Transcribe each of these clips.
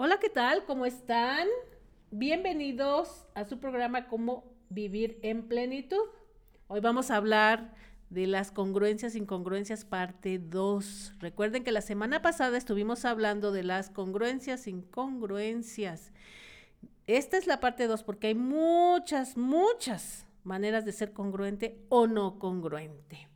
Hola, ¿qué tal? ¿Cómo están? Bienvenidos a su programa Cómo vivir en plenitud. Hoy vamos a hablar de las congruencias, incongruencias, parte 2. Recuerden que la semana pasada estuvimos hablando de las congruencias, incongruencias. Esta es la parte 2 porque hay muchas, muchas maneras de ser congruente o no congruente.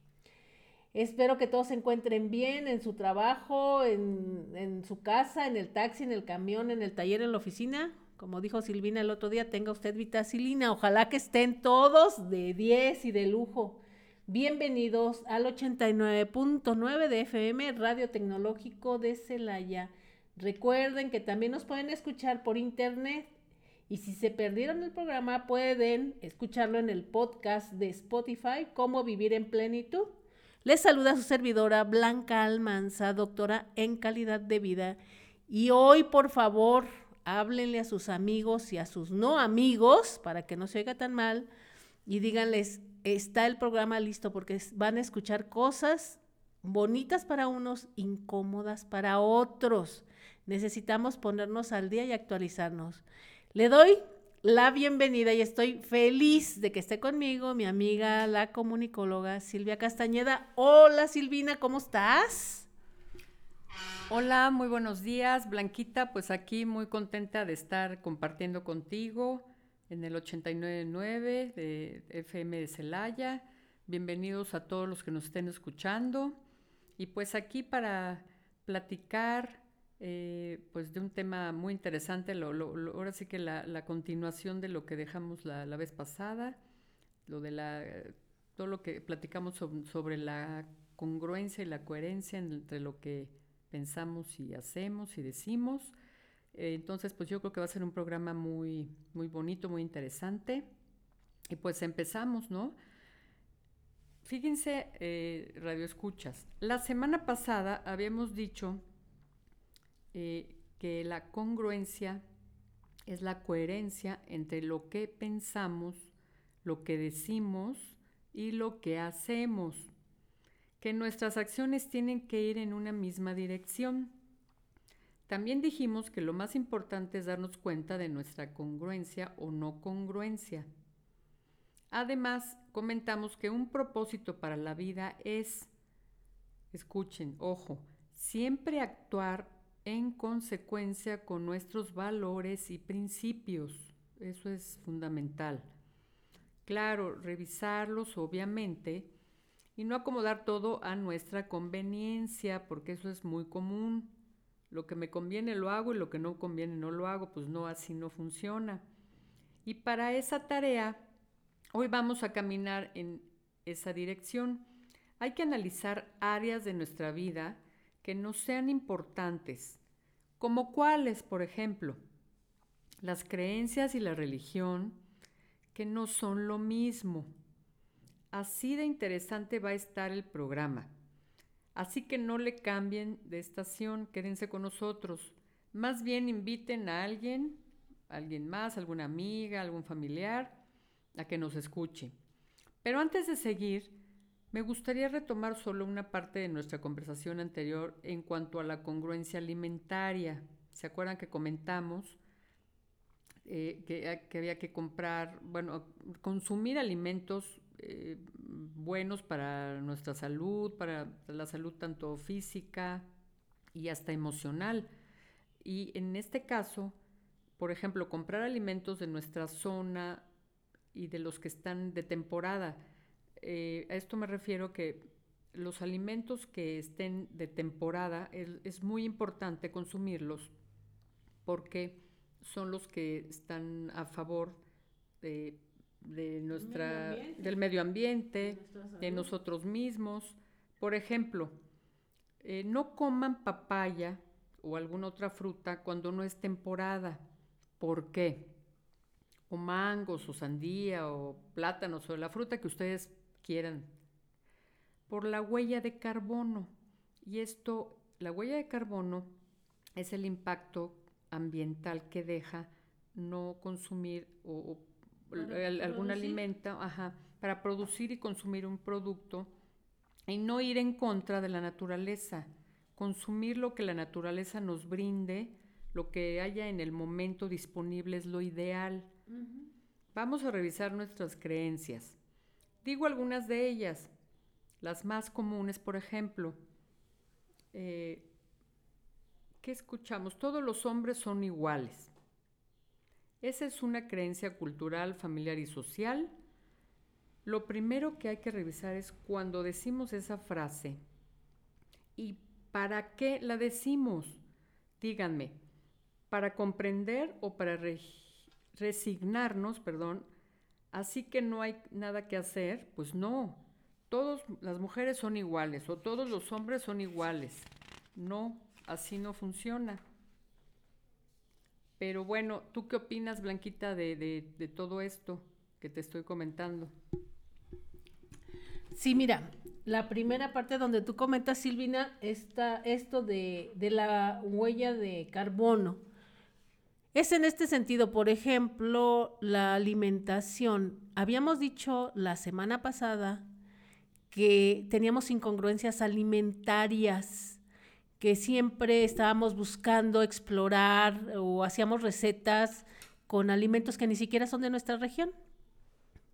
Espero que todos se encuentren bien en su trabajo, en, su casa, en el taxi, en el camión, en el taller, en la oficina. Como dijo Silvina el otro día, tenga usted vitacilina. Ojalá que estén todos de 10 y de lujo. Bienvenidos al 89.9 de FM, Radio Tecnológico de Celaya. Recuerden que también nos pueden escuchar por internet y si se perdieron el programa pueden escucharlo en el podcast de Spotify, Cómo Vivir en Plenitud. Les saluda su servidora Blanca Almanza, doctora en calidad de vida. Y hoy, por favor, háblenle a sus amigos y a sus no amigos, para que no se oiga tan mal, y díganles, está el programa listo, porque van a escuchar cosas bonitas para unos, incómodas para otros. Necesitamos ponernos al día y actualizarnos. Le doy la bienvenida y estoy feliz de que esté conmigo mi amiga, la comunicóloga Silvia Castañeda. Hola Silvina, ¿cómo estás? Hola, muy buenos días, Blanquita. Pues aquí muy contenta de estar compartiendo contigo en el 899 de FM de Celaya. Bienvenidos a todos los que nos estén escuchando. Y pues aquí para platicar eh, pues de un tema muy interesante, ahora sí que la, continuación de lo que dejamos la, vez pasada, lo de la, todo lo que platicamos sobre, la congruencia y la coherencia entre lo que pensamos y hacemos y decimos. Eh, entonces, pues yo creo que va a ser un programa muy, muy bonito, muy interesante. Y pues empezamos, ¿no? Fíjense, eh, Radio Escuchas, la semana pasada habíamos dicho eh, que la congruencia es la coherencia entre lo que pensamos, lo que decimos y lo que hacemos, que nuestras acciones tienen que ir en una misma dirección. También dijimos que lo más importante es darnos cuenta de nuestra congruencia o no congruencia. Además, comentamos que un propósito para la vida es, escuchen, ojo, siempre actuar en consecuencia con nuestros valores y principios. Eso es fundamental. Claro, revisarlos obviamente y no acomodar todo a nuestra conveniencia, porque eso es muy común. Lo que me conviene lo hago y lo que no conviene no lo hago, pues no, así no funciona. Y para esa tarea, hoy vamos a caminar en esa dirección. Hay que analizar áreas de nuestra vida que no sean importantes, como cuáles, por ejemplo, las creencias y la religión, que no son lo mismo. Así de interesante va a estar el programa. Así que no le cambien de estación, quédense con nosotros. Más bien inviten a alguien, alguien más, alguna amiga, algún familiar, a que nos escuche. Pero antes de seguir, me gustaría retomar solo una parte de nuestra conversación anterior en cuanto a la congruencia alimentaria. ¿Se acuerdan que comentamos eh, que, había que comprar, bueno, consumir alimentos eh, buenos para nuestra salud, para la salud tanto física y hasta emocional? Y en este caso, por ejemplo, comprar alimentos de nuestra zona y de los que están de temporada eh, a esto me refiero que los alimentos que estén de temporada es, muy importante consumirlos porque son los que están a favor de, nuestra, del medio ambiente, de, nosotros mismos. Por ejemplo, eh, no coman papaya o alguna otra fruta cuando no es temporada. ¿Por qué? O mangos, o sandía, o plátanos, o la fruta que ustedes quieran, por la huella de carbono. Y esto, la huella de carbono es el impacto ambiental que deja no consumir o, algún alimento ajá, para producir y consumir un producto y no ir en contra de la naturaleza, consumir lo que la naturaleza nos brinde, lo que haya en el momento disponible es lo ideal. Vamos a revisar nuestras creencias. Digo algunas de ellas. Las más comunes, por ejemplo, eh, ¿qué escuchamos? Todos los hombres son iguales. Esa es una creencia cultural, familiar y social. Lo primero que hay que revisar es cuando decimos esa frase y para qué la decimos. Díganme, ¿para comprender o para resignarnos, perdón? Así que no hay nada que hacer, pues no. Todas las mujeres son iguales o todos los hombres son iguales. No, así no funciona. Pero bueno, ¿tú qué opinas, Blanquita, de, todo esto que te estoy comentando? Sí, mira, la primera parte donde tú comentas, Silvina, está esto de, de la huella de carbono. Es en este sentido, por ejemplo, la alimentación. Habíamos dicho la semana pasada que teníamos incongruencias alimentarias que siempre estábamos buscando explorar o hacíamos recetas con alimentos que ni siquiera son de nuestra región.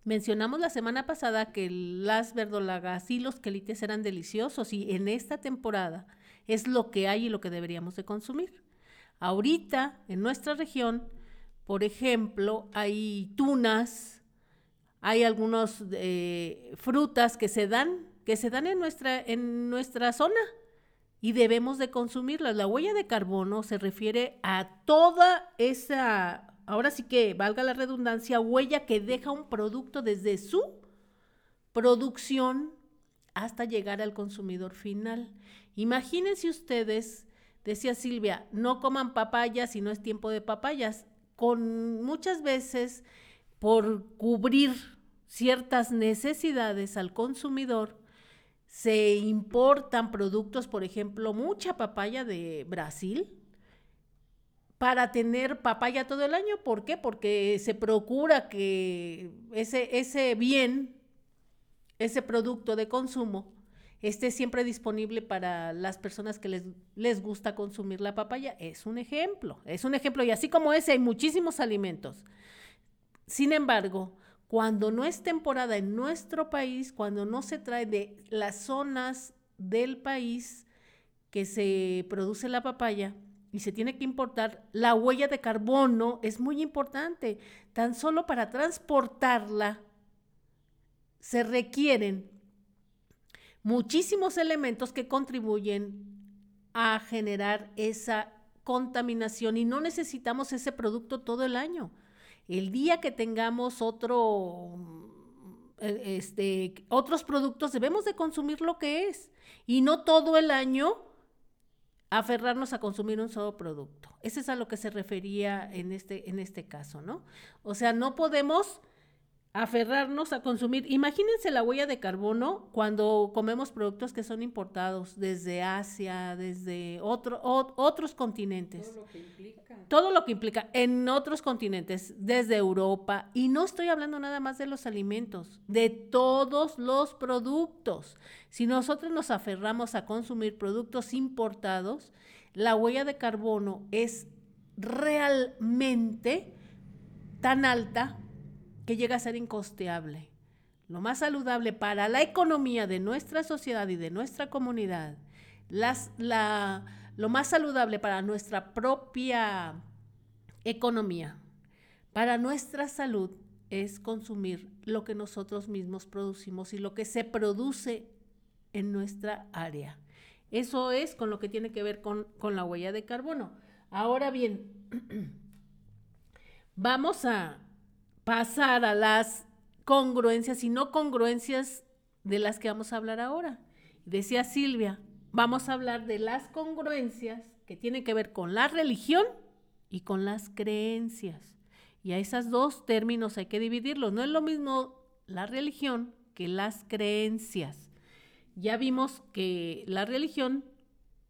Mencionamos la semana pasada que las verdolagas y los quelites eran deliciosos y en esta temporada es lo que hay y lo que deberíamos de consumir. Ahorita en nuestra región, por ejemplo, hay tunas, hay algunas eh, frutas que se dan, que se dan en nuestra, en nuestra zona y debemos de consumirlas. La huella de carbono se refiere a toda esa, ahora sí que valga la redundancia, huella que deja un producto desde su producción hasta llegar al consumidor final. Imagínense ustedes, decía Silvia, no coman papayas si no es tiempo de papayas, con muchas veces por cubrir ciertas necesidades al consumidor, se importan productos, por ejemplo, mucha papaya de Brasil para tener papaya todo el año. ¿Por qué? Porque se procura que ese, ese bien, ese producto de consumo, esté siempre disponible para las personas que les, les gusta consumir la papaya. Es un ejemplo, es un ejemplo. Y así como ese, hay muchísimos alimentos. Sin embargo, cuando no es temporada en nuestro país, cuando no se trae de las zonas del país que se produce la papaya y se tiene que importar, la huella de carbono es muy importante. Tan solo para transportarla se requieren muchísimos elementos que contribuyen a generar esa contaminación y no necesitamos ese producto todo el año. El día que tengamos otro, eh, este, otros productos, debemos de consumir lo que es y no todo el año aferrarnos a consumir un solo producto. Ese es a lo que se refería en este, en este caso, ¿no? O sea, no podemos aferrarnos a consumir. Imagínense la huella de carbono cuando comemos productos que son importados desde Asia, desde otro, otros continentes. Todo lo que implica. Todo lo que implica en otros continentes, desde Europa. Y no estoy hablando nada más de los alimentos, de todos los productos. Si nosotros nos aferramos a consumir productos importados, la huella de carbono es realmente tan alta que llega a ser incosteable. Lo más saludable para la economía de nuestra sociedad y de nuestra comunidad, las, la, lo más saludable para nuestra propia economía, para nuestra salud, es consumir lo que nosotros mismos producimos y lo que se produce en nuestra área. Eso es con lo que tiene que ver con, con la huella de carbono. Ahora bien, vamos a, pasar a las congruencias y no congruencias de las que vamos a hablar ahora. Decía Silvia, vamos a hablar de las congruencias que tienen que ver con la religión y con las creencias. Y a esos dos términos hay que dividirlos. No es lo mismo la religión que las creencias. Ya vimos que la religión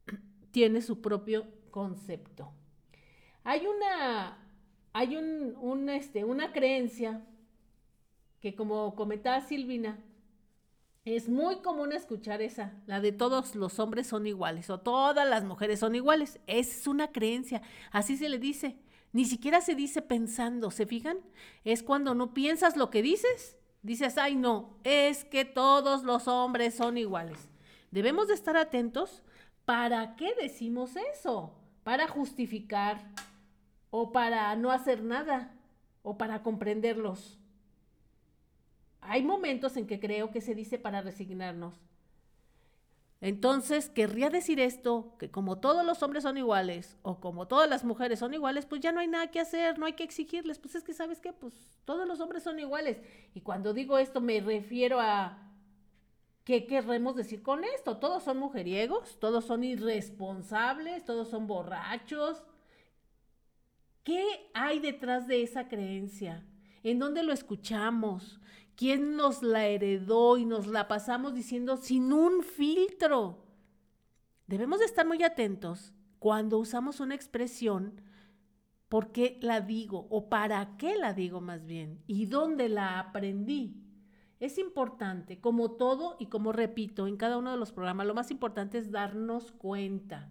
tiene su propio concepto. Hay una hay un, este, una creencia que como comentaba Silvina, Es muy común escuchar esa, la de todos los hombres son iguales o todas las mujeres son iguales. Es una creencia, así se le dice. Ni siquiera se dice pensando, ¿se fijan? Es cuando no piensas lo que dices, dices, ay no, es que todos los hombres son iguales. Debemos de estar atentos. ¿Para qué decimos eso? Para justificar o para no hacer nada o para comprenderlos. Hay momentos en que creo que se dice para resignarnos. Entonces, querría decir esto, que como todos los hombres son iguales o como todas las mujeres son iguales, pues ya no hay nada que hacer, no hay que exigirles. Pues es que, ¿sabes qué? Pues todos los hombres son iguales. Y cuando digo esto me refiero a, ¿qué queremos decir con esto? Todos son mujeriegos, todos son irresponsables, todos son borrachos. ¿Qué hay detrás de esa creencia? ¿En dónde lo escuchamos? ¿Quién nos la heredó y nos la pasamos diciendo sin un filtro? Debemos de estar muy atentos cuando usamos una expresión, ¿por qué la digo? ¿O para qué la digo más bien? ¿Y dónde la aprendí? Es importante, como todo y como repito en cada uno de los programas, lo más importante es darnos cuenta.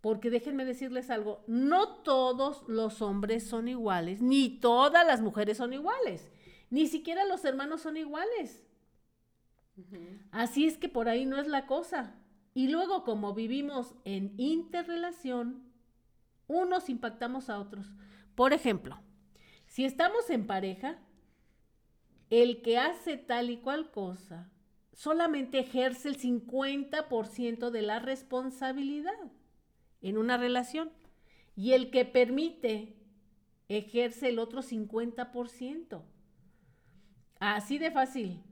Porque déjenme decirles algo, no todos los hombres son iguales, ni todas las mujeres son iguales. Ni siquiera los hermanos son iguales. Así es que por ahí no es la cosa. Y luego, como vivimos en interrelación, unos impactamos a otros. Por ejemplo, si estamos en pareja, el que hace tal y cual cosa solamente ejerce el 50% de la responsabilidad en una relación y el que permite ejerce el otro 50%. Así de fácil.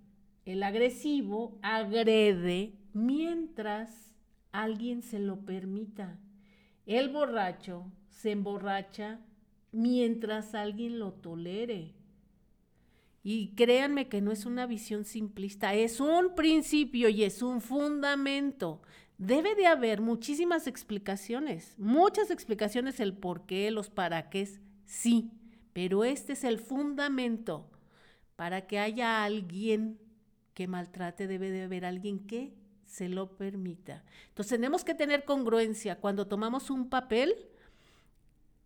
El agresivo agrede mientras alguien se lo permita. El borracho se emborracha mientras alguien lo tolere. Y créanme que no es una visión simplista, es un principio y es un fundamento. Debe de haber muchísimas explicaciones, muchas explicaciones el por qué, los para qué, sí, pero este es el fundamento para que haya alguien que maltrate, debe de haber alguien que se lo permita. Entonces tenemos que tener congruencia cuando tomamos un papel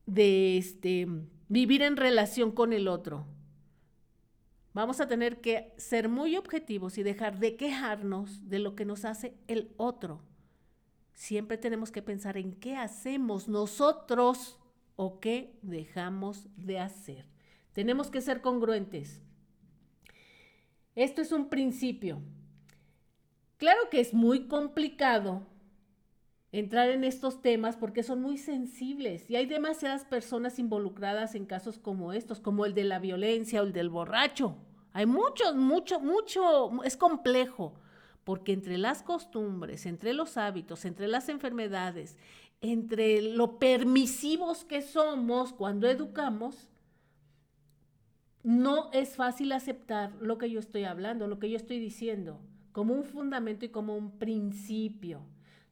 de este, vivir en relación con el otro. Vamos a tener que ser muy objetivos y dejar de quejarnos de lo que nos hace el otro. Siempre tenemos que pensar en qué hacemos nosotros o qué dejamos de hacer. Tenemos que ser congruentes. Esto es un principio. Claro que es muy complicado entrar en estos temas porque son muy sensibles y hay demasiadas personas involucradas en casos como estos, como el de la violencia o el del borracho. Hay mucho, mucho, mucho, es complejo, porque entre las costumbres, entre los hábitos, entre las enfermedades, entre lo permisivos que somos cuando educamos, no es fácil aceptar lo que yo estoy hablando, lo que yo estoy diciendo, como un fundamento y como un principio.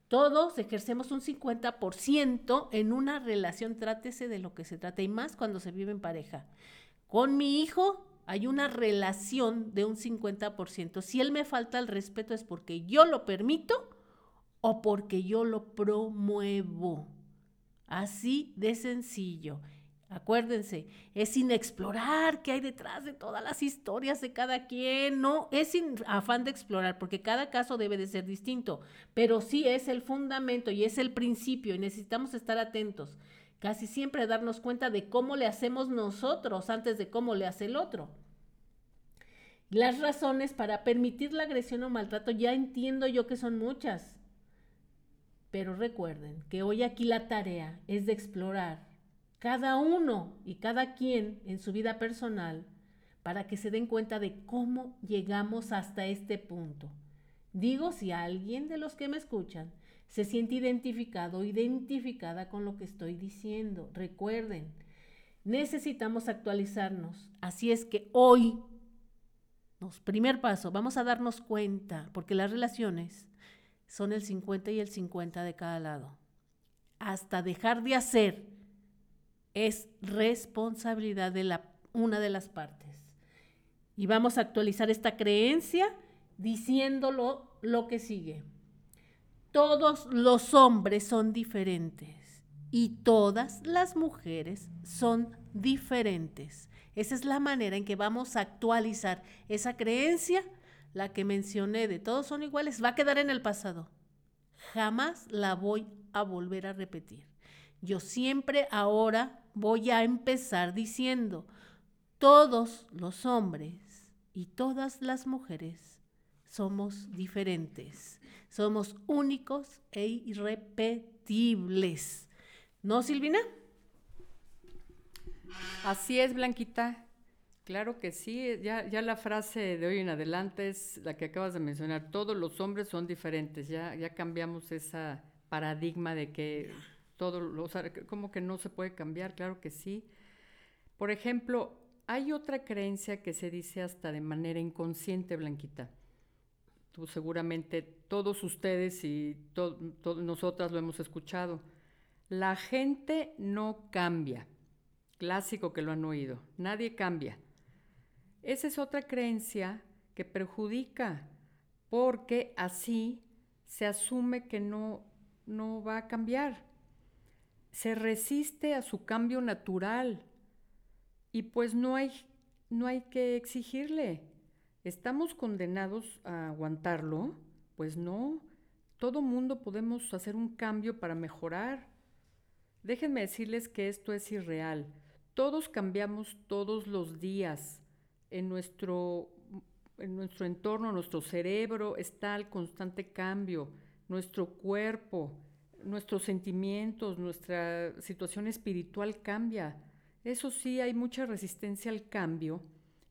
Todos ejercemos un 50% en una relación, trátese de lo que se trata, y más cuando se vive en pareja. Con mi hijo hay una relación de un 50%. Si él me falta el respeto es porque yo lo permito o porque yo lo promuevo. Así de sencillo. Acuérdense, es sin explorar qué hay detrás de todas las historias de cada quien, no, es sin afán de explorar, porque cada caso debe de ser distinto, pero sí es el fundamento y es el principio y necesitamos estar atentos, casi siempre darnos cuenta de cómo le hacemos nosotros antes de cómo le hace el otro. Las razones para permitir la agresión o maltrato ya entiendo yo que son muchas, pero recuerden que hoy aquí la tarea es de explorar cada uno y cada quien en su vida personal para que se den cuenta de cómo llegamos hasta este punto. Digo si alguien de los que me escuchan se siente identificado identificada con lo que estoy diciendo. Recuerden, necesitamos actualizarnos. Así es que hoy, primer paso, vamos a darnos cuenta, porque las relaciones son el 50 y el 50 de cada lado. Hasta dejar de hacer es responsabilidad de la, una de las partes. Y vamos a actualizar esta creencia diciéndolo lo que sigue. Todos los hombres son diferentes y todas las mujeres son diferentes. Esa es la manera en que vamos a actualizar esa creencia, la que mencioné de todos son iguales, va a quedar en el pasado. Jamás la voy a volver a repetir. Yo siempre ahora voy a empezar diciendo, todos los hombres y todas las mujeres somos diferentes, somos únicos e irrepetibles. ¿No, Silvina? Así es, Blanquita. Claro que sí, ya, ya la frase de hoy en adelante es la que acabas de mencionar, todos los hombres son diferentes, ya, ya cambiamos ese paradigma de que todo, lo, como que no se puede cambiar, claro que sí. Por ejemplo, hay otra creencia que se dice hasta de manera inconsciente, Blanquita. Tú seguramente, todos ustedes y todos nosotras lo hemos escuchado. La gente no cambia. Clásico que lo han oído. Nadie cambia. Esa es otra creencia que perjudica, porque así se asume que no, no va a cambiar. Se resiste a su cambio natural y pues no hay, no hay que exigirle. ¿Estamos condenados a aguantarlo? Pues no. Todo mundo podemos hacer un cambio para mejorar. Déjenme decirles que esto es irreal. Todos cambiamos todos los días en nuestro, en nuestro entorno, nuestro cerebro está el constante cambio, nuestro cuerpo, nuestros sentimientos, nuestra situación espiritual cambia. Eso sí, hay mucha resistencia al cambio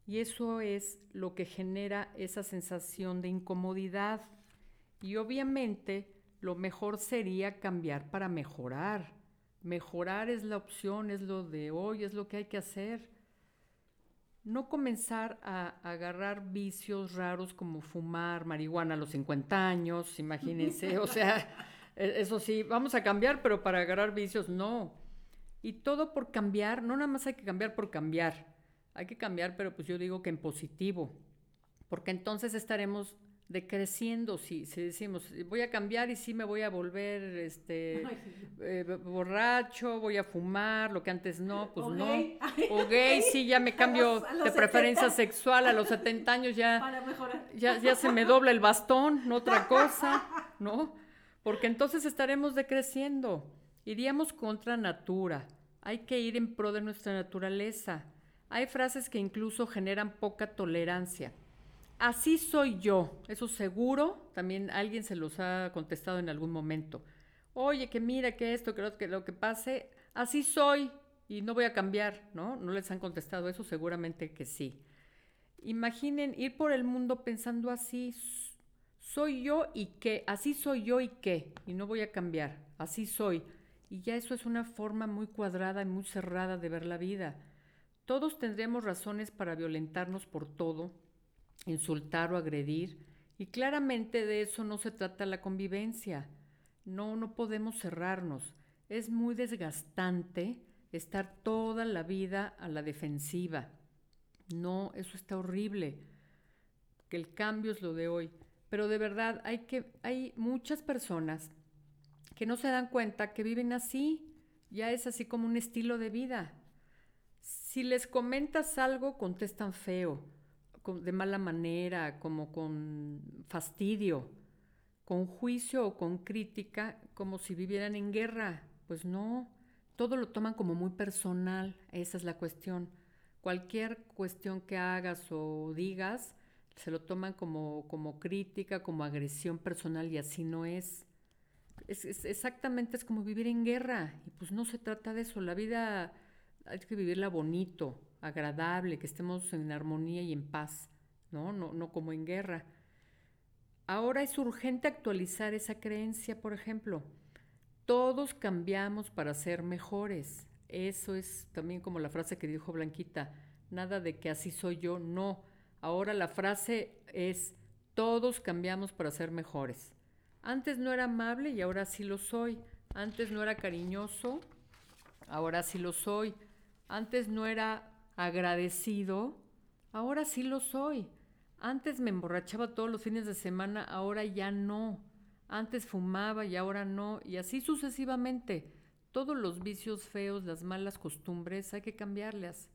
y eso es lo que genera esa sensación de incomodidad. Y obviamente lo mejor sería cambiar para mejorar. Mejorar es la opción, es lo de hoy, es lo que hay que hacer no comenzar a, agarrar vicios raros como fumar marihuana a los 50 años, imagínense, o sea, e, eso sí, vamos a cambiar, pero para agarrar vicios no. Y todo por cambiar, no nada más hay que cambiar por cambiar, hay que cambiar, pero pues yo digo que en positivo, porque entonces estaremos decreciendo, si, si decimos, voy a cambiar y sí me voy a volver este eh, borracho, voy a fumar, lo que antes no, pues no. O gay, sí, ya me cambio de preferencia sexual a los 70 años, ya, ya, ya se me dobla el bastón, no otra cosa, ¿no? Porque entonces estaremos decreciendo, iríamos contra natura, hay que ir en pro de nuestra naturaleza. Hay frases que incluso generan poca tolerancia así soy yo, eso seguro, también alguien se los ha contestado en algún momento. Oye, que mira, que esto, que lo que, lo que pase, así soy y no voy a cambiar, ¿no? No les han contestado eso, seguramente que sí. Imaginen ir por el mundo pensando así, soy yo y qué, así soy yo y qué, y no voy a cambiar, así soy. Y ya eso es una forma muy cuadrada y muy cerrada de ver la vida. Todos tendremos razones para violentarnos por todo, insultar o agredir. Y claramente de eso no se trata la convivencia. No, no podemos cerrarnos. Es muy desgastante estar toda la vida a la defensiva. No, eso está horrible. Que el cambio es lo de hoy. Pero de verdad hay que hay muchas personas que no se dan cuenta que viven así. Ya es así como un estilo de vida. Si les comentas algo, contestan feo de mala manera, como con fastidio, con juicio o con crítica, como si vivieran en guerra. Pues no, todo lo toman como muy personal, esa es la cuestión. Cualquier cuestión que hagas o digas, se lo toman como, como crítica, como agresión personal y así no es. Es, Exactamente es como vivir en guerra y pues no se trata de eso, la vida hay que vivirla bonito, agradable, que estemos en armonía y en paz, ¿no? No, no como en guerra. Ahora es urgente actualizar esa creencia, por ejemplo. Todos cambiamos para ser mejores. Eso es también como la frase que dijo Blanquita, nada de que así soy yo, no. Ahora la frase es, todos cambiamos para ser mejores. Antes no era amable y ahora sí lo soy. Antes no era cariñoso, ahora sí lo soy. Antes no era agradecido, ahora sí lo soy. Antes me emborrachaba todos los fines de semana, ahora ya no. Antes fumaba y ahora no. Y así sucesivamente. Todos los vicios feos, las malas costumbres, hay que cambiarlas.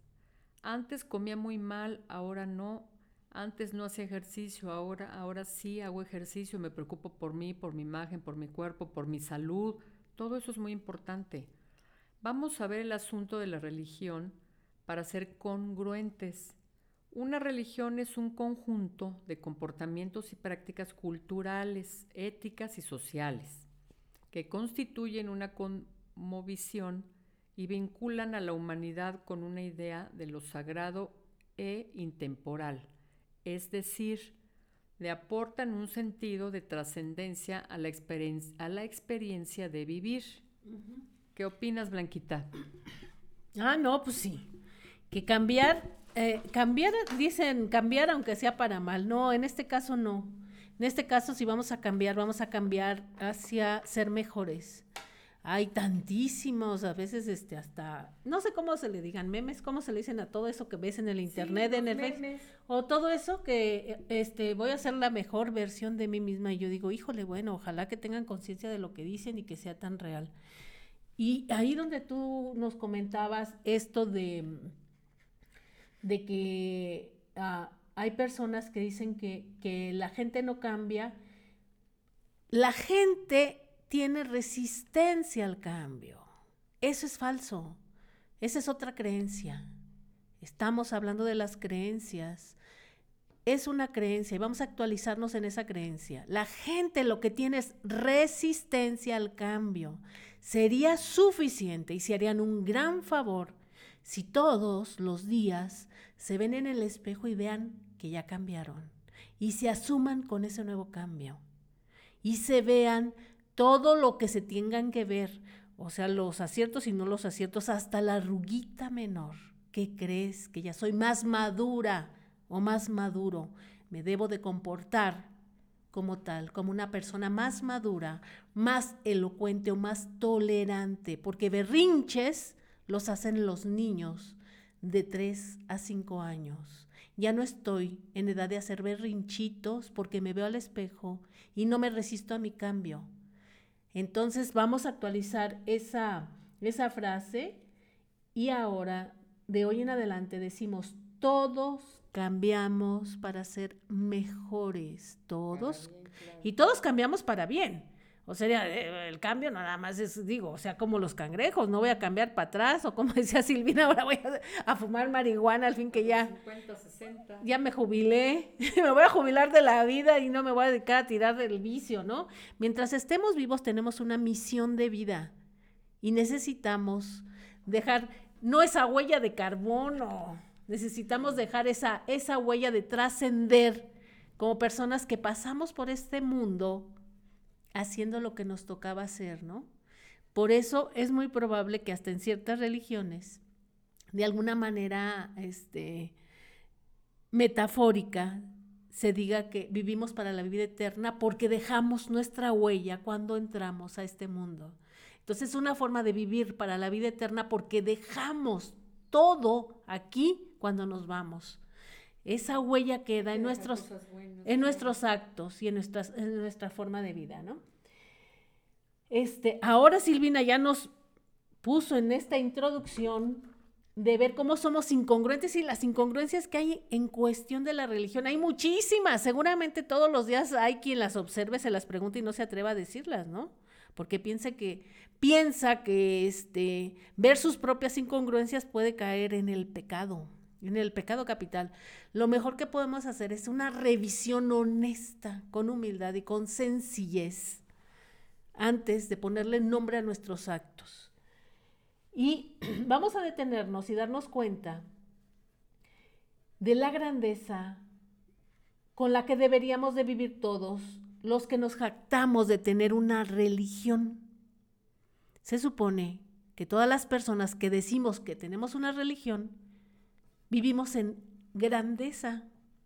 Antes comía muy mal, ahora no. Antes no hacía ejercicio, ahora, ahora sí hago ejercicio, me preocupo por mí, por mi imagen, por mi cuerpo, por mi salud. Todo eso es muy importante. Vamos a ver el asunto de la religión para ser congruentes. Una religión es un conjunto de comportamientos y prácticas culturales, éticas y sociales que constituyen una conmovisión y vinculan a la humanidad con una idea de lo sagrado e intemporal, es decir, le aportan un sentido de trascendencia a, la a la experiencia de vivir. ¿Qué opinas, Blanquita? Ah, no, pues sí. Que cambiar eh, cambiar, dicen cambiar aunque sea para mal. No, en este caso no. En este caso, si vamos a cambiar, vamos a cambiar hacia ser mejores. Hay tantísimos, a veces este hasta, no sé cómo se le digan, memes, cómo se le dicen a todo eso que ves en el internet, en el Facebook, o todo eso que este voy a hacer la mejor versión de mí misma y yo digo, híjole, bueno, ojalá que tengan conciencia de lo que dicen y que sea tan real. Y ahí donde tú nos comentabas esto de de que ah, hay personas que dicen que, la gente no cambia. La gente tiene resistencia al cambio. Eso es falso. Esa es otra creencia. Estamos hablando de las creencias. Es una creencia y vamos a actualizarnos en esa creencia. La gente lo que tiene es resistencia al cambio. Sería suficiente y se harían un gran favor si todos los días se ven en el espejo y vean que ya cambiaron y se asuman con ese nuevo cambio y se vean todo lo que se tengan que ver, o sea, los aciertos y no los aciertos, hasta la ruguita menor. ¿Qué crees? Que ya soy más madura o más maduro. Me debo de comportar como tal, como una persona más madura, más elocuente o más tolerante, porque berrinches los hacen los niños de 3 a 5 años. Ya no estoy en edad de hacer berrinchitos porque me veo al espejo y no me resisto a mi cambio. Entonces vamos a actualizar esa, esa frase y ahora, de hoy en adelante, decimos, todos cambiamos para ser mejores, todos. Y todos cambiamos para bien. O sea, eh, el cambio nada más es, digo, o sea, como los cangrejos, no voy a cambiar para atrás, o como decía Silvina, ahora voy a, fumar marihuana, al fin que ya, 50, 60. ya me jubilé, me voy a jubilar de la vida y no me voy a dedicar a tirar del vicio, ¿no? Mientras estemos vivos tenemos una misión de vida y necesitamos dejar, no esa huella de carbono, necesitamos dejar esa, esa huella de trascender como personas que pasamos por este mundo haciendo lo que nos tocaba hacer, ¿no? Por eso es muy probable que hasta en ciertas religiones, de alguna manera este, metafórica, se diga que vivimos para la vida eterna porque dejamos nuestra huella cuando entramos a este mundo. Entonces es una forma de vivir para la vida eterna porque dejamos todo aquí cuando nos vamos. Esa huella queda en nuestros, en nuestros actos y en, nuestras, en nuestra forma de vida, ¿no? Este, ahora Silvina ya nos puso en esta introducción de ver cómo somos incongruentes y las incongruencias que hay en cuestión de la religión. Hay muchísimas, seguramente todos los días hay quien las observe, se las pregunta y no se atreva a decirlas, ¿no? Porque piensa que, piensa que este, ver sus propias incongruencias puede caer en el pecado, en el pecado capital. Lo mejor que podemos hacer es una revisión honesta, con humildad y con sencillez antes de ponerle nombre a nuestros actos. Y vamos a detenernos y darnos cuenta de la grandeza con la que deberíamos de vivir todos los que nos jactamos de tener una religión. Se supone que todas las personas que decimos que tenemos una religión, vivimos en grandeza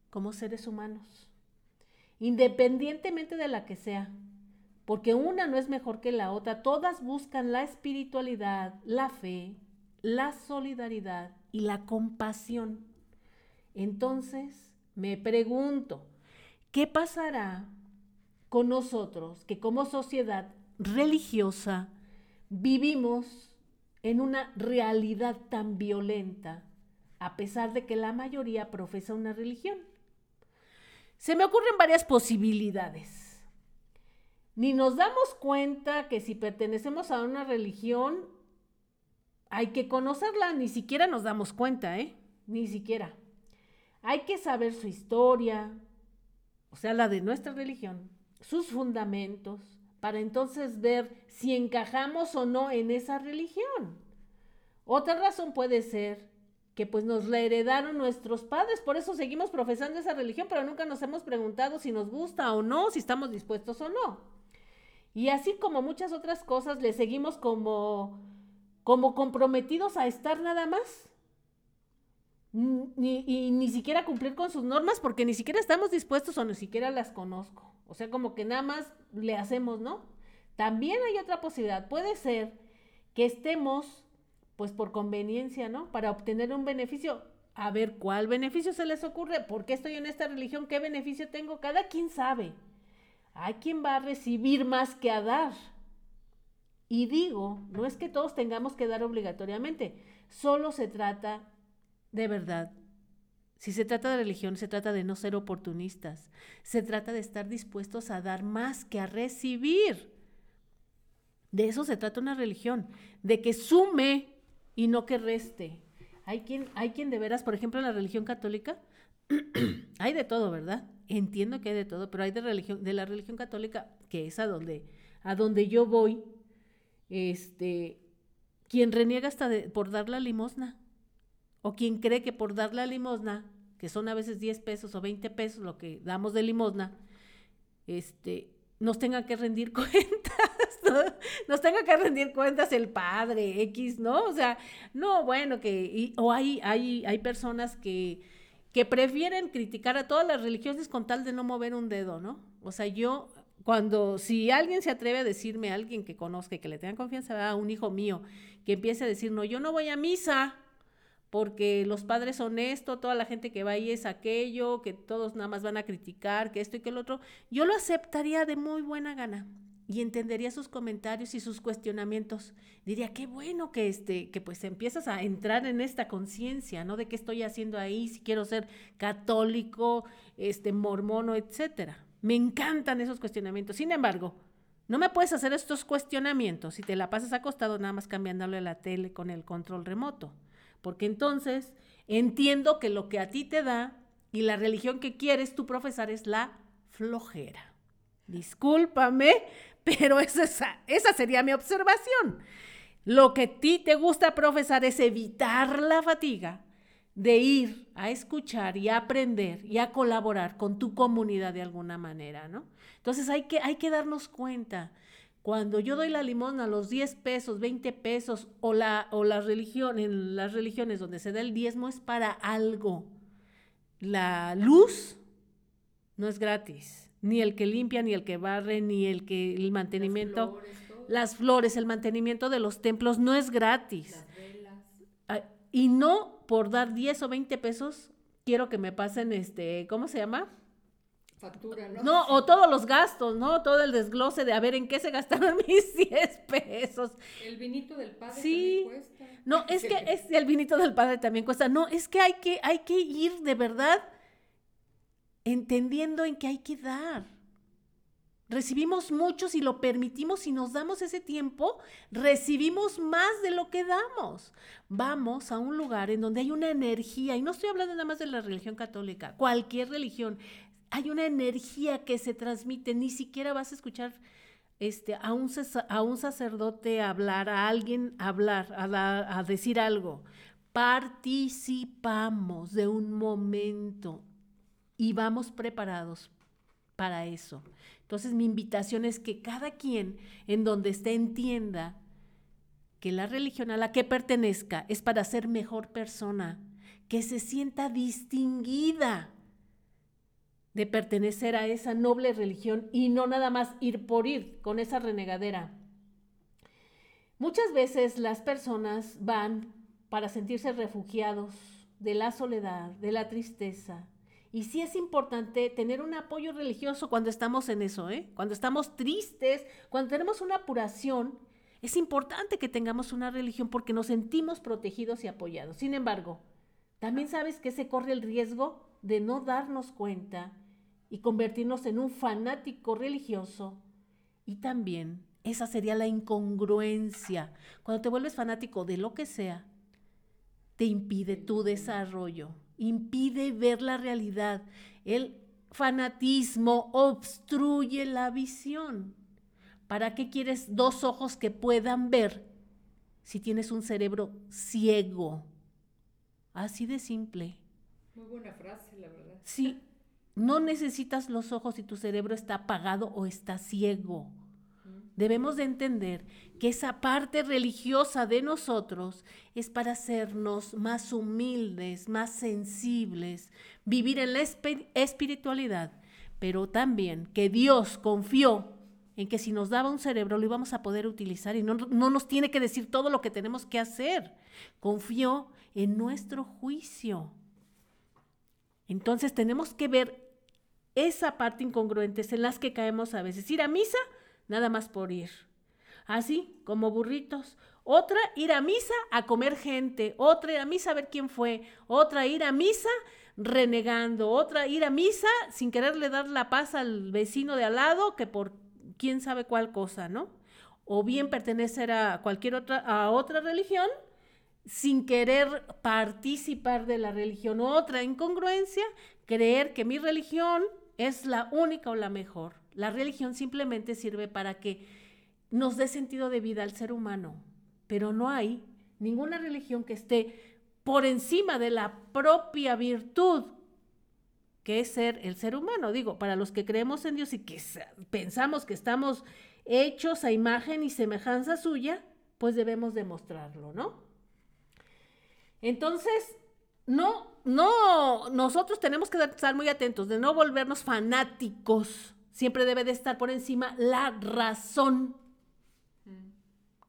como seres humanos, independientemente de la que sea porque una no es mejor que la otra, todas buscan la espiritualidad, la fe, la solidaridad y la compasión. Entonces, me pregunto, ¿qué pasará con nosotros que como sociedad religiosa vivimos en una realidad tan violenta, a pesar de que la mayoría profesa una religión? Se me ocurren varias posibilidades. Ni nos damos cuenta que si pertenecemos a una religión hay que conocerla, ni siquiera nos damos cuenta, ¿eh? Ni siquiera. Hay que saber su historia, o sea, la de nuestra religión, sus fundamentos, para entonces ver si encajamos o no en esa religión. Otra razón puede ser que pues nos la heredaron nuestros padres, por eso seguimos profesando esa religión, pero nunca nos hemos preguntado si nos gusta o no, si estamos dispuestos o no. Y así como muchas otras cosas, le seguimos como, como comprometidos a estar nada más. Ni, y ni siquiera cumplir con sus normas porque ni siquiera estamos dispuestos o ni siquiera las conozco. O sea, como que nada más le hacemos, ¿no? También hay otra posibilidad. Puede ser que estemos, pues por conveniencia, ¿no? Para obtener un beneficio. A ver, ¿cuál beneficio se les ocurre? ¿Por qué estoy en esta religión? ¿Qué beneficio tengo? Cada quien sabe. Hay quien va a recibir más que a dar. Y digo, no es que todos tengamos que dar obligatoriamente, solo se trata de verdad. Si se trata de religión, se trata de no ser oportunistas, se trata de estar dispuestos a dar más que a recibir. De eso se trata una religión, de que sume y no que reste. Hay quien, hay quien de veras, por ejemplo, en la religión católica, hay de todo, ¿verdad? Entiendo que hay de todo, pero hay de religión, de la religión católica, que es a donde, a donde yo voy, este, quien reniega hasta por dar la limosna. O quien cree que por dar la limosna, que son a veces 10 pesos o 20 pesos lo que damos de limosna, este, nos tenga que rendir cuentas, nos tenga que rendir cuentas el padre X, ¿no? O sea, no, bueno, que, o hay, hay, hay personas que, que prefieren criticar a todas las religiones con tal de no mover un dedo, ¿no? O sea, yo, cuando, si alguien se atreve a decirme, a alguien que conozca que le tenga confianza, a un hijo mío, que empiece a decir, no, yo no voy a misa, porque los padres son esto, toda la gente que va ahí es aquello, que todos nada más van a criticar, que esto y que el otro, yo lo aceptaría de muy buena gana y entendería sus comentarios y sus cuestionamientos. Diría, qué bueno que este que pues empiezas a entrar en esta conciencia, ¿no? De qué estoy haciendo ahí, si quiero ser católico, este mormono, etcétera. Me encantan esos cuestionamientos. Sin embargo, no me puedes hacer estos cuestionamientos si te la pasas acostado nada más cambiándole la tele con el control remoto porque entonces entiendo que lo que a ti te da y la religión que quieres tú profesar es la flojera. Discúlpame, pero esa, esa sería mi observación. Lo que a ti te gusta profesar es evitar la fatiga de ir a escuchar y a aprender y a colaborar con tu comunidad de alguna manera, ¿no? Entonces hay que, hay que darnos cuenta cuando yo doy la limosna, los 10 pesos, 20 pesos, o la, o la religión, en las religiones donde se da el diezmo es para algo. La luz no es gratis, ni el que limpia, ni el que barre, ni el que el mantenimiento, las flores, las flores el mantenimiento de los templos no es gratis. Las velas. Y no por dar 10 o 20 pesos quiero que me pasen este, ¿cómo se llama? Factura, ¿no? No, o todos los gastos, ¿no? Todo el desglose de a ver en qué se gastaron mis 10 pesos. El vinito del padre sí. también cuesta. No, es que es, el vinito del padre también cuesta. No, es que hay que, hay que ir de verdad entendiendo en qué hay que dar. Recibimos mucho si lo permitimos, si nos damos ese tiempo, recibimos más de lo que damos. Vamos a un lugar en donde hay una energía, y no estoy hablando nada más de la religión católica, cualquier religión, hay una energía que se transmite, ni siquiera vas a escuchar este, a, un, sacerdote hablar, a alguien hablar, a, a decir algo. Participamos de un momento y vamos preparados para eso. Entonces mi invitación es que cada quien en donde esté entienda que la religión a la que pertenezca es para ser mejor persona, que se sienta distinguida de pertenecer a esa noble religión y no nada más ir por ir con esa renegadera. Muchas veces las personas van para sentirse refugiados de la soledad, de la tristeza, Y sí es importante tener un apoyo religioso cuando estamos en eso, ¿eh? Cuando estamos tristes, cuando tenemos una apuración, es importante que tengamos una religión porque nos sentimos protegidos y apoyados. Sin embargo, también sabes que se corre el riesgo de no darnos cuenta y convertirnos en un fanático religioso. Y también esa sería la incongruencia. Cuando te vuelves fanático de lo que sea, te impide tu desarrollo, impide ver la realidad. El fanatismo obstruye la visión. ¿Para qué quieres dos ojos que puedan ver si tienes un cerebro ciego? Así de simple. Muy buena frase, la verdad. Sí, no necesitas los ojos si tu cerebro está apagado o está ciego. Debemos de entender que esa parte religiosa de nosotros es para hacernos más humildes, más sensibles, vivir en la espiritualidad, pero también que Dios confió en que si nos daba un cerebro lo íbamos a poder utilizar y no, no nos tiene que decir todo lo que tenemos que hacer. Confió en nuestro juicio. Entonces tenemos que ver esa parte incongruente en las que caemos a veces. Ir a misa nada más por ir. Así como burritos. Otra, ir a misa a comer gente. Otra, ir a misa a ver quién fue. Otra, ir a misa renegando. Otra, ir a misa sin quererle dar la paz al vecino de al lado que por quién sabe cuál cosa, ¿no? O bien pertenecer a cualquier otra, a otra religión sin querer participar de la religión. Otra incongruencia, creer que mi religión es la única o la mejor. La religión simplemente sirve para que nos dé sentido de vida al ser humano, pero no hay ninguna religión que esté por encima de la propia virtud que es ser el ser humano. Digo, para los que creemos en Dios y que pensamos que estamos hechos a imagen y semejanza suya, pues debemos demostrarlo, ¿no? Entonces, no, no, nosotros tenemos que estar muy atentos de no volvernos fanáticos. Siempre debe de estar por encima la razón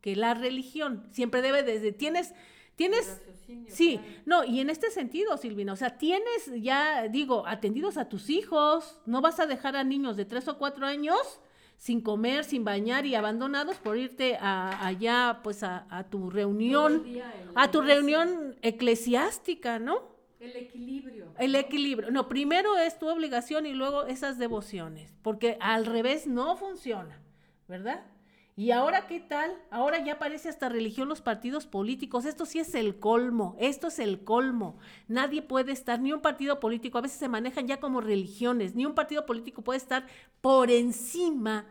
que la religión. Siempre debe de, tienes, tienes, sí, no, y en este sentido, Silvina, o sea, tienes ya, digo, atendidos a tus hijos, no vas a dejar a niños de tres o cuatro años sin comer, sin bañar y abandonados por irte a, allá, pues a, tu reunión, a tu reunión eclesiástica, ¿no? El equilibrio. El equilibrio. No, primero es tu obligación y luego esas devociones, porque al revés no funciona, ¿verdad? Y ahora, ¿qué tal? Ahora ya parece hasta religión los partidos políticos. Esto sí es el colmo, esto es el colmo. Nadie puede estar, ni un partido político, a veces se manejan ya como religiones, ni un partido político puede estar por encima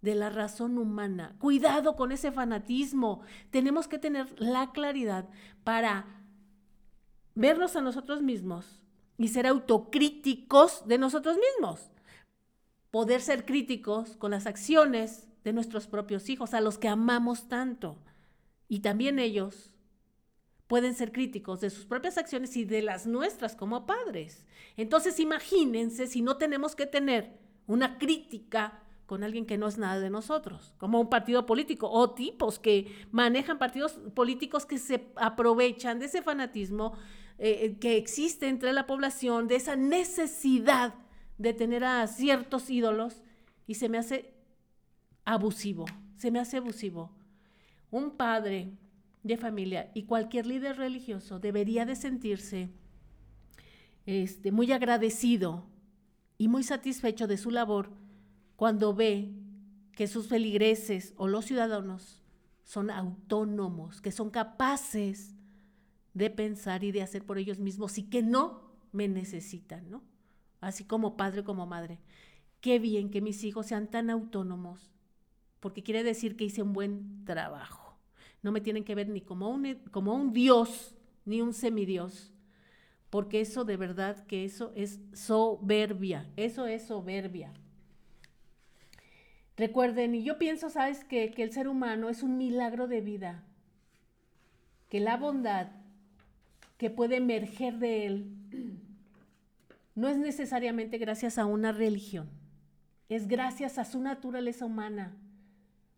de la razón humana. Cuidado con ese fanatismo. Tenemos que tener la claridad para vernos a nosotros mismos y ser autocríticos de nosotros mismos. Poder ser críticos con las acciones de nuestros propios hijos, a los que amamos tanto. Y también ellos pueden ser críticos de sus propias acciones y de las nuestras como padres. Entonces imagínense si no tenemos que tener una crítica con alguien que no es nada de nosotros, como un partido político o tipos que manejan partidos políticos que se aprovechan de ese fanatismo eh, que existe entre la población, de esa necesidad de tener a ciertos ídolos y se me hace abusivo, se me hace abusivo. Un padre de familia y cualquier líder religioso debería de sentirse este, muy agradecido y muy satisfecho de su labor cuando ve que sus feligreses o los ciudadanos son autónomos, que son capaces de pensar y de hacer por ellos mismos y que no me necesitan, ¿no? Así como padre como madre. Qué bien que mis hijos sean tan autónomos porque quiere decir que hice un buen trabajo. No me tienen que ver ni como un, como un dios, ni un semidios, porque eso de verdad que eso es soberbia, eso es soberbia. Recuerden, y yo pienso, ¿sabes? Que el ser humano es un milagro de vida, que la bondad que puede emerger de él no es necesariamente gracias a una religión, es gracias a su naturaleza humana,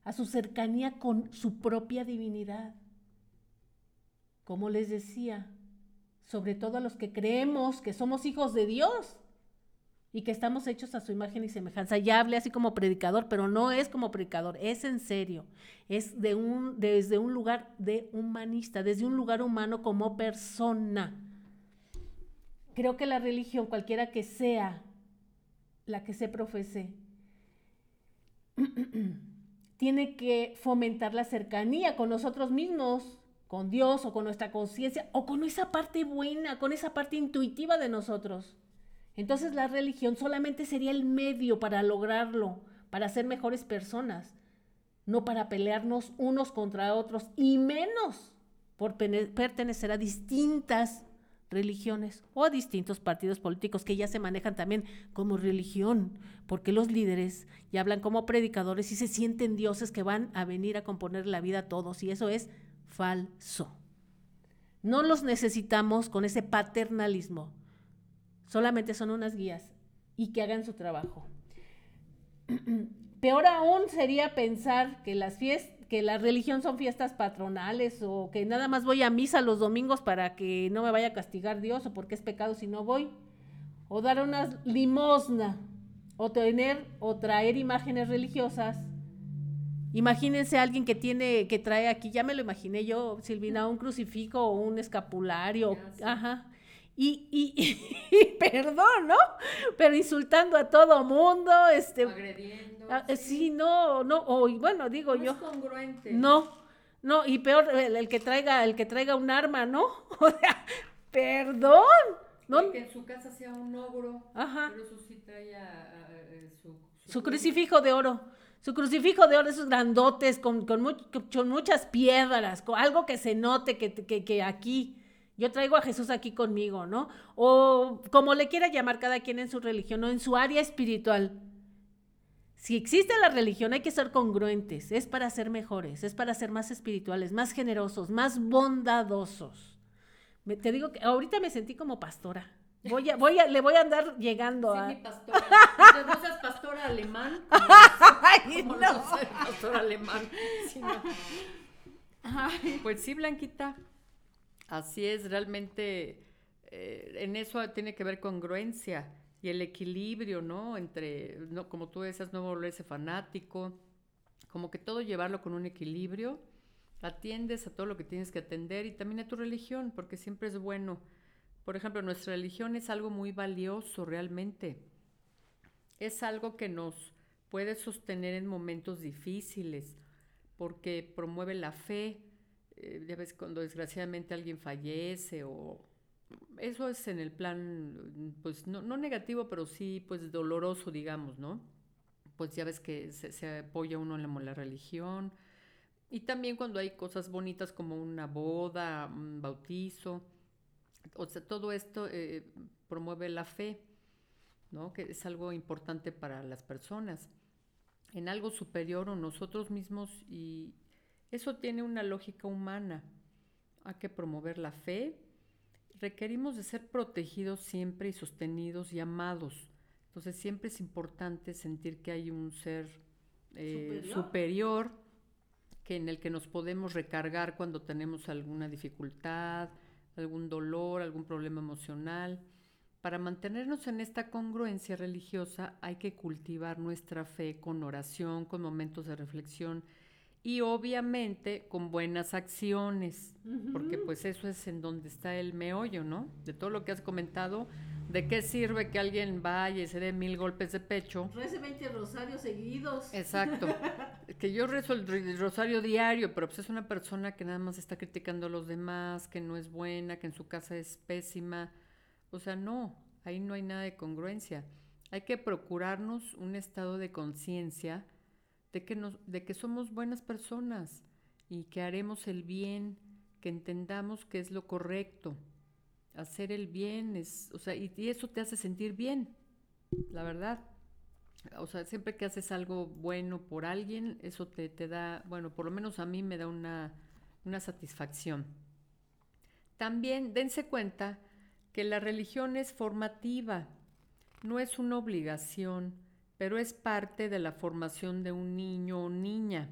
a su cercanía con su propia divinidad. Como les decía, sobre todo a los que creemos que somos hijos de Dios, y que estamos hechos a su imagen y semejanza. Ya hablé así como predicador, pero no es como predicador, es en serio, es de un, desde un lugar de humanista, desde un lugar humano como persona. Creo que la religión, cualquiera que sea la que se profese, tiene que fomentar la cercanía con nosotros mismos, con Dios o con nuestra conciencia o con esa parte buena, con esa parte intuitiva de nosotros. Entonces la religión solamente sería el medio para lograrlo, para ser mejores personas, no para pelearnos unos contra otros y menos por pertenecer a distintas religiones o a distintos partidos políticos que ya se manejan también como religión, porque los líderes ya hablan como predicadores y se sienten dioses que van a venir a componer la vida a todos y eso es falso. No los necesitamos con ese paternalismo solamente son unas guías y que hagan su trabajo. Peor aún sería pensar que las fiestas que la religión son fiestas patronales o que nada más voy a misa los domingos para que no me vaya a castigar Dios o porque es pecado si no voy o dar una limosna o tener o traer imágenes religiosas. Imagínense a alguien que tiene que trae aquí, ya me lo imaginé yo, Silvina, un crucifijo o un escapulario, ajá, y, y, perdón, ¿no? Pero insultando a todo mundo, este... Agrediendo. Ah, sí. no, no, o bueno, digo yo. Es congruente. No, no, y peor, el, que traiga, el que traiga un arma, ¿no? O sea, perdón. ¿no? que en su casa sea un ogro, Ajá. pero eso sí trae su, su, crucifijo de oro. Su crucifijo de oro, esos grandotes, con, con, muchas piedras, con algo que se note que, que, que aquí yo traigo a Jesús aquí conmigo, ¿no? O como le quiera llamar cada quien en su religión o en su área espiritual. Si existe la religión hay que ser congruentes, es para ser mejores, es para ser más espirituales, más generosos, más bondadosos. te digo que ahorita me sentí como pastora. Voy a, voy a, le voy a andar llegando sí, a. Mi pastora. ¿No seas pastora alemán? Ay, no. no pastor alemán. Pues sí, Blanquita. Así es, realmente eh, en eso tiene que ver congruencia y el equilibrio, ¿no? Entre, como tú decías, no volverse fanático, como que todo llevarlo con un equilibrio, atiendes a todo lo que tienes que atender y también a tu religión, porque siempre es bueno. Por ejemplo, nuestra religión es algo muy valioso realmente. Es algo que nos puede sostener en momentos difíciles, porque promueve la fe, eh, ya ves cuando desgraciadamente alguien fallece o eso es en el plan, pues no, negativo, pero sí pues doloroso, digamos, ¿no? Pues ya ves que se, apoya uno en la, la, religión. Y también cuando hay cosas bonitas como una boda, un bautizo, o sea, todo esto eh, promueve la fe, ¿no? Que es algo importante para las personas, en algo superior o nosotros mismos y, eso tiene una lógica humana. Hay que promover la fe. Requerimos de ser protegidos siempre y sostenidos y amados. Entonces siempre es importante sentir que hay un ser eh, superior. que en el que nos podemos recargar cuando tenemos alguna dificultad, algún dolor, algún problema emocional. Para mantenernos en esta congruencia religiosa hay que cultivar nuestra fe con oración, con momentos de reflexión y obviamente con buenas acciones, porque pues eso es en donde está el meollo, ¿no? De todo lo que has comentado, ¿de qué sirve que alguien vaya y se dé mil golpes de pecho? Rece 20 rosarios seguidos. Exacto. que yo rezo el rosario diario, pero pues es una persona que nada más está criticando a los demás, que no es buena, que en su casa es pésima. O sea, no, ahí no hay nada de congruencia. Hay que procurarnos un estado de conciencia de que, de que somos buenas personas y que haremos el bien, que entendamos que es lo correcto. Hacer el bien es, o sea, y, eso te hace sentir bien, la verdad. O sea, siempre que haces algo bueno por alguien, eso te, te da, bueno, por lo menos a mí me da una, una satisfacción. También dense cuenta que la religión es formativa, no es una obligación, pero es parte de la formación de un niño o niña.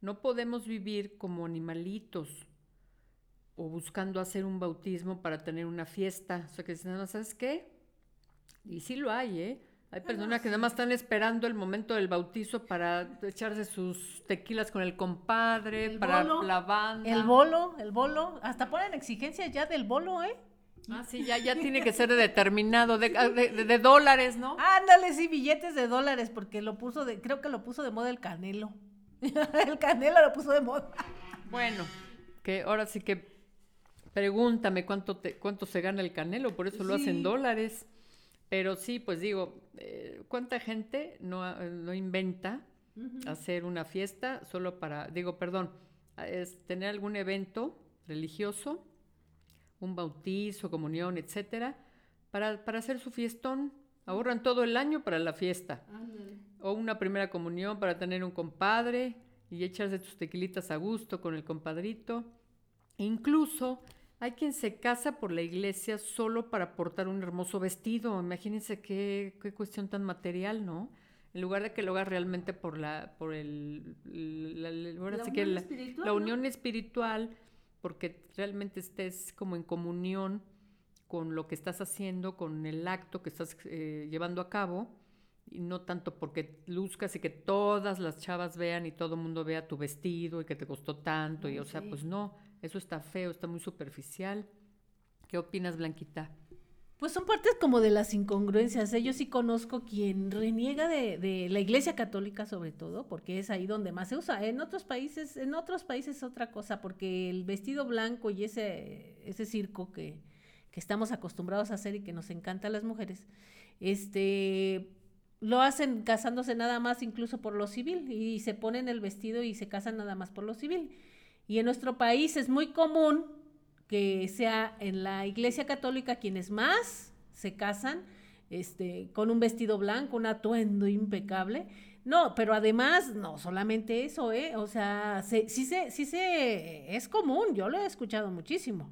No podemos vivir como animalitos o buscando hacer un bautismo para tener una fiesta. O sea, que ¿sabes qué? Y sí lo hay, ¿eh? Hay personas que nada más están esperando el momento del bautizo para echarse sus tequilas con el compadre, para la banda. El bolo, el bolo. Hasta ponen exigencias ya del bolo, ¿eh? Ah, sí, ya, ya tiene que ser determinado, de, de, dólares, ¿no? Ándale, sí, billetes de dólares, porque lo puso de, creo que lo puso de moda el canelo. el canelo lo puso de moda. Bueno, que ahora sí que pregúntame cuánto, te, cuánto se gana el canelo, por eso lo hacen dólares. Pero sí, pues digo, eh, ¿cuánta gente no, no inventa hacer una fiesta solo para, digo, perdón, es tener algún evento religioso, un bautizo, comunión, etcétera, para, para hacer su fiestón? Ahorran todo el año para la fiesta. O una primera comunión para tener un compadre y echarse tus tequilitas a gusto con el compadrito. Incluso hay quien se casa por la iglesia solo para portar un hermoso vestido. Imagínense qué, cuestión tan material, ¿no? En lugar de que lo haga realmente por la, por el, la, unión, espiritual, la unión espiritual, porque realmente estés como en comunión con lo que estás haciendo, con el acto que estás eh, llevando a cabo, y no tanto porque luzcas y que todas las chavas vean y todo el mundo vea tu vestido y que te costó tanto, y o sea, pues no, eso está feo, está muy superficial. ¿Qué opinas, Blanquita? Pues son partes como de las incongruencias. ¿eh? Yo sí conozco quien reniega de, la Iglesia Católica sobre todo, porque es ahí donde más se usa. En otros países, en otros países es otra cosa, porque el vestido blanco y ese, ese circo que, que estamos acostumbrados a hacer y que nos encanta a las mujeres, este lo hacen casándose nada más incluso por lo civil y se ponen el vestido y se casan nada más por lo civil. Y en nuestro país es muy común que sea en la iglesia católica quienes más se casan este, con un vestido blanco, un atuendo impecable. No, pero además, no solamente eso, ¿eh? O sea, sí, se, sí se, es común, yo lo he escuchado muchísimo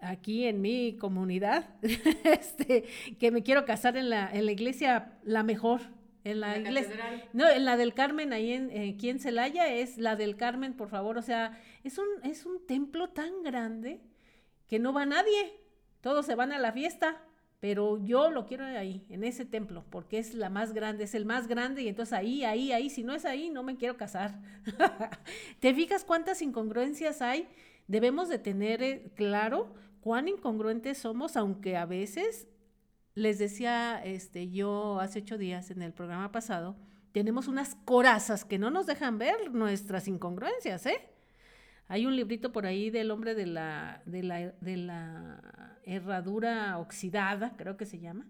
aquí en mi comunidad, este, que me quiero casar en la, en la iglesia la mejor, en la, iglesia. No, en la del Carmen, ahí en, eh, aquí en Celaya, es la del Carmen, por favor. O sea, es un, es un templo tan grande que no va nadie. Todos se van a la fiesta. Pero yo lo quiero ahí, en ese templo, porque es la más grande, es el más grande, y entonces ahí, ahí, ahí, si no es ahí, no me quiero casar. ¿Te fijas cuántas incongruencias hay? Debemos de tener eh, claro cuán incongruentes somos, aunque a veces les decía este, yo hace ocho días en el programa pasado, tenemos unas corazas que no nos dejan ver nuestras incongruencias, ¿eh? Hay un librito por ahí del hombre de la, de la, de la herradura oxidada, creo que se llama.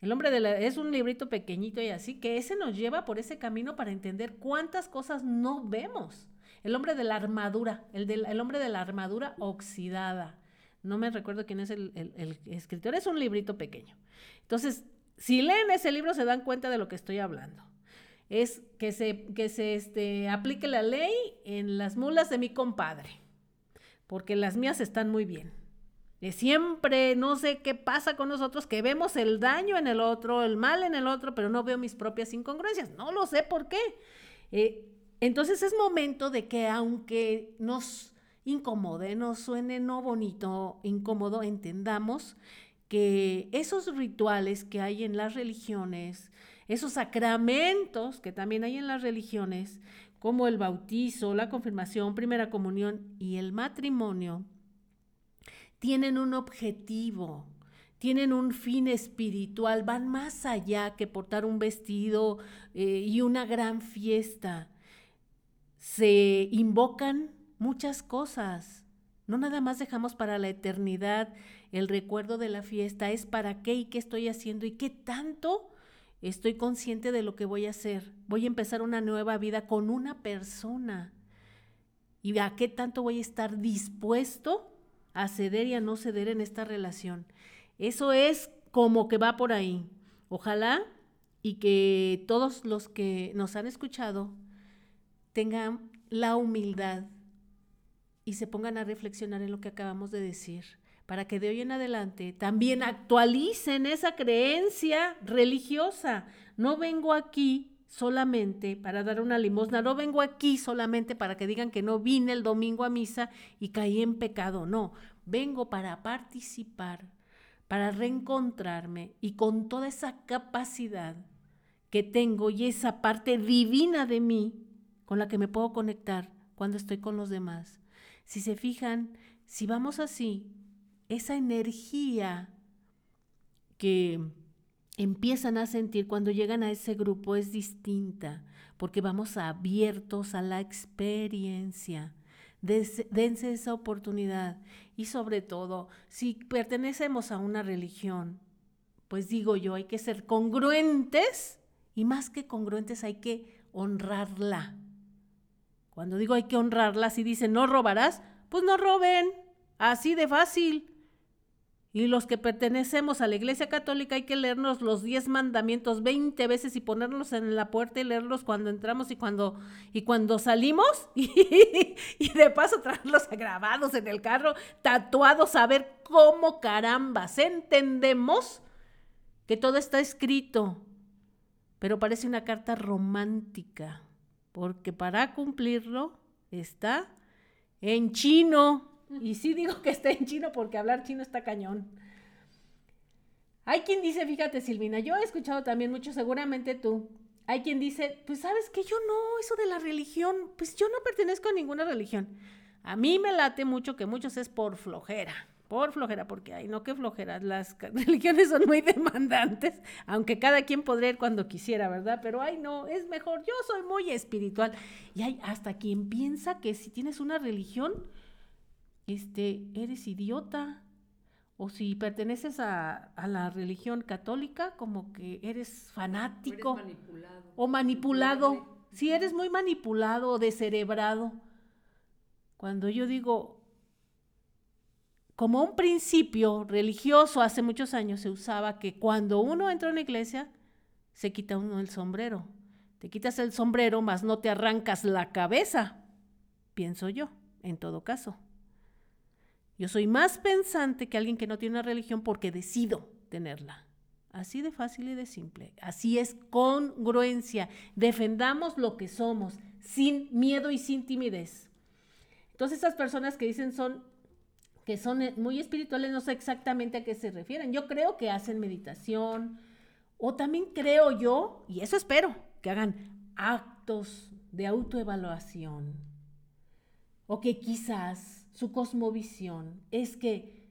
El hombre de la, es un librito pequeñito y así, que ese nos lleva por ese camino para entender cuántas cosas no vemos. El hombre de la armadura, el, el hombre de la armadura oxidada. No me recuerdo quién es el, el escritor, es un librito pequeño. Entonces, si leen ese libro se dan cuenta de lo que estoy hablando. Es que se, que se este, aplique la ley en las mulas de mi compadre, porque las mías están muy bien. siempre, no sé qué pasa con nosotros, que vemos el daño en el otro, el mal en el otro, pero no veo mis propias incongruencias. No lo sé por qué. Eh, entonces es momento de que aunque nos incomode, nos suene no bonito, incómodo, entendamos que esos rituales que hay en las religiones, esos sacramentos que también hay en las religiones, como el bautizo, la confirmación, primera comunión y el matrimonio, tienen un objetivo, tienen un fin espiritual, van más allá que portar un vestido eh, y una gran fiesta. Se invocan muchas cosas. No nada más dejamos para la eternidad el recuerdo de la fiesta es para qué y qué estoy haciendo y qué tanto estoy consciente de lo que voy a hacer. Voy a empezar una nueva vida con una persona. ¿Y a qué tanto voy a estar dispuesto a ceder y a no ceder en esta relación? Eso es como que va por ahí. Ojalá y que todos los que nos han escuchado tengan la humildad y se pongan a reflexionar en lo que acabamos de decir para que de hoy en adelante también actualicen esa creencia religiosa. No vengo aquí solamente para dar una limosna, no vengo aquí solamente para que digan que no vine el domingo a misa y caí en pecado, no, vengo para participar, para reencontrarme y con toda esa capacidad que tengo y esa parte divina de mí con la que me puedo conectar cuando estoy con los demás. Si se fijan, si vamos así, esa energía que empiezan a sentir cuando llegan a ese grupo es distinta, porque vamos abiertos a la experiencia. Dense esa oportunidad. Y sobre todo, si pertenecemos a una religión, pues digo yo, hay que ser congruentes y más que congruentes hay que honrarla. Cuando digo hay que honrarla, si dicen no robarás, pues no roben. Así de fácil. Y los que pertenecemos a la Iglesia Católica hay que leernos los diez mandamientos 20 veces y ponerlos en la puerta y leerlos cuando entramos y cuando, y cuando salimos. Y, de paso traerlos grabados en el carro, tatuados, a ver cómo carambas entendemos que todo está escrito. Pero parece una carta romántica, porque para cumplirlo está en chino. Y sí digo que está en chino porque hablar chino está cañón. Hay quien dice, fíjate Silvina, yo he escuchado también mucho, seguramente tú, hay quien dice, pues sabes que yo no, eso de la religión, pues yo no pertenezco a ninguna religión. A mí me late mucho que muchos es por flojera, por flojera, porque hay no que flojera, las religiones son muy demandantes, aunque cada quien podría ir cuando quisiera, ¿verdad? Pero ay no, es mejor, yo soy muy espiritual. Y hay hasta quien piensa que si tienes una religión, este, eres idiota. O si perteneces a, la religión católica, como que eres fanático. O, manipulado. o manipulado. Si eres muy manipulado o descerebrado. Cuando yo digo, como un principio religioso hace muchos años se usaba que cuando uno entra a una iglesia, se quita uno el sombrero. Te quitas el sombrero, mas no te arrancas la cabeza, pienso yo, en todo caso. Yo soy más pensante que alguien que no tiene una religión porque decido tenerla. Así de fácil y de simple. Así es congruencia. Defendamos lo que somos, sin miedo y sin timidez. Entonces esas personas que dicen son que son muy espirituales, no sé exactamente a qué se refieren. Yo creo que hacen meditación o también creo yo, y eso espero, que hagan actos de autoevaluación o que quizás su cosmovisión es que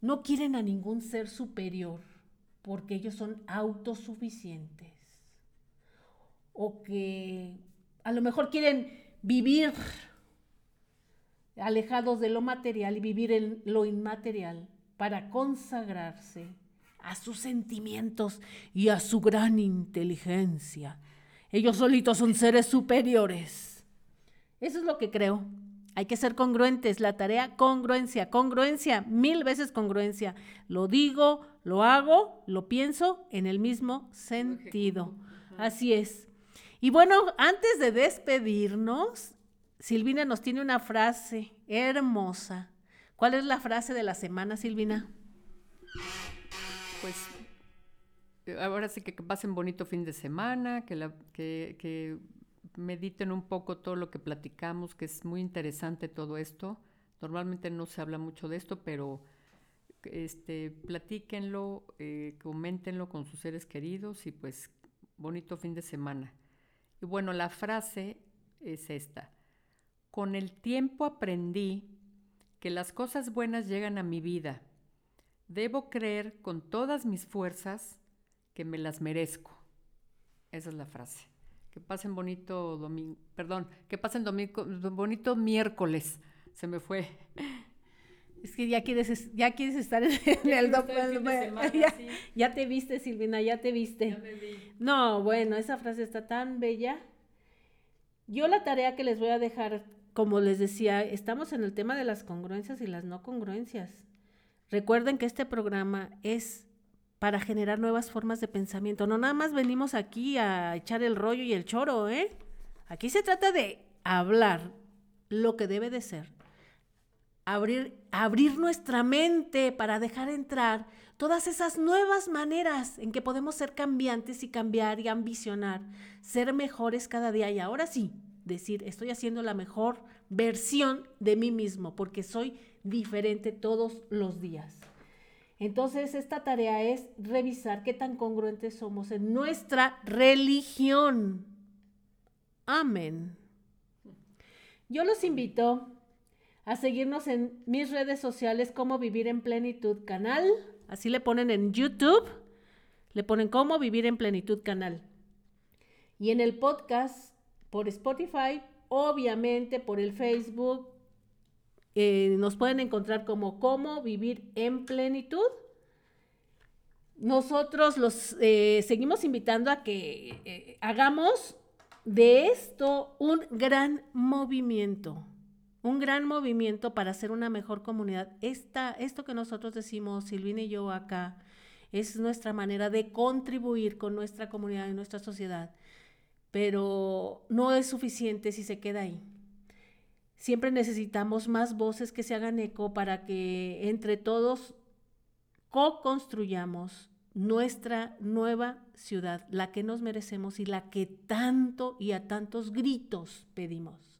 no quieren a ningún ser superior porque ellos son autosuficientes. O que a lo mejor quieren vivir alejados de lo material y vivir en lo inmaterial para consagrarse a sus sentimientos y a su gran inteligencia. Ellos solitos son seres superiores. Eso es lo que creo. Hay que ser congruentes. La tarea, congruencia, congruencia, mil veces congruencia. Lo digo, lo hago, lo pienso en el mismo sentido. Así es. Y bueno, antes de despedirnos, Silvina nos tiene una frase hermosa. ¿Cuál es la frase de la semana, Silvina? Pues ahora sí que, pasen bonito fin de semana, que, la, que, que mediten un poco todo lo que platicamos, que es muy interesante todo esto. Normalmente no se habla mucho de esto, pero este, platíquenlo, eh, coméntenlo con sus seres queridos y pues bonito fin de semana. Y bueno, la frase es esta. Con el tiempo aprendí que las cosas buenas llegan a mi vida. Debo creer con todas mis fuerzas que me las merezco. Esa es la frase. Que pasen bonito domingo, perdón, que pasen domingo, bonito miércoles. Se me fue. Es que ya quieres, ya quieres estar en, el, ya, ya, te viste, Silvina, ya te viste. No, bueno, esa frase está tan bella. Yo la tarea que les voy a dejar, como les decía, estamos en el tema de las congruencias y las no congruencias. Recuerden que este programa es para generar nuevas formas de pensamiento. No nada más venimos aquí a echar el rollo y el choro, ¿eh? Aquí se trata de hablar lo que debe de ser. Abrir, abrir nuestra mente para dejar entrar todas esas nuevas maneras en que podemos ser cambiantes y cambiar y ambicionar, ser mejores cada día. Y ahora sí, decir, estoy haciendo la mejor versión de mí mismo porque soy diferente todos los días. Entonces, esta tarea es revisar qué tan congruentes somos en nuestra religión. Amén. Yo los invito a seguirnos en mis redes sociales como Vivir en Plenitud Canal. Así le ponen en YouTube, le ponen como Vivir en Plenitud Canal. Y en el podcast por Spotify, obviamente por el Facebook, eh, nos pueden encontrar como cómo vivir en plenitud. Nosotros los eh, seguimos invitando a que eh, hagamos de esto un gran movimiento, un gran movimiento para hacer una mejor comunidad. Esta, esto que nosotros decimos, Silvina y yo acá, es nuestra manera de contribuir con nuestra comunidad y nuestra sociedad, pero no es suficiente si se queda ahí. Siempre necesitamos más voces que se hagan eco para que entre todos co-construyamos nuestra nueva ciudad, la que nos merecemos y la que tanto y a tantos gritos pedimos.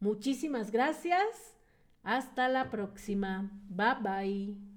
Muchísimas gracias. Hasta la próxima. Bye bye.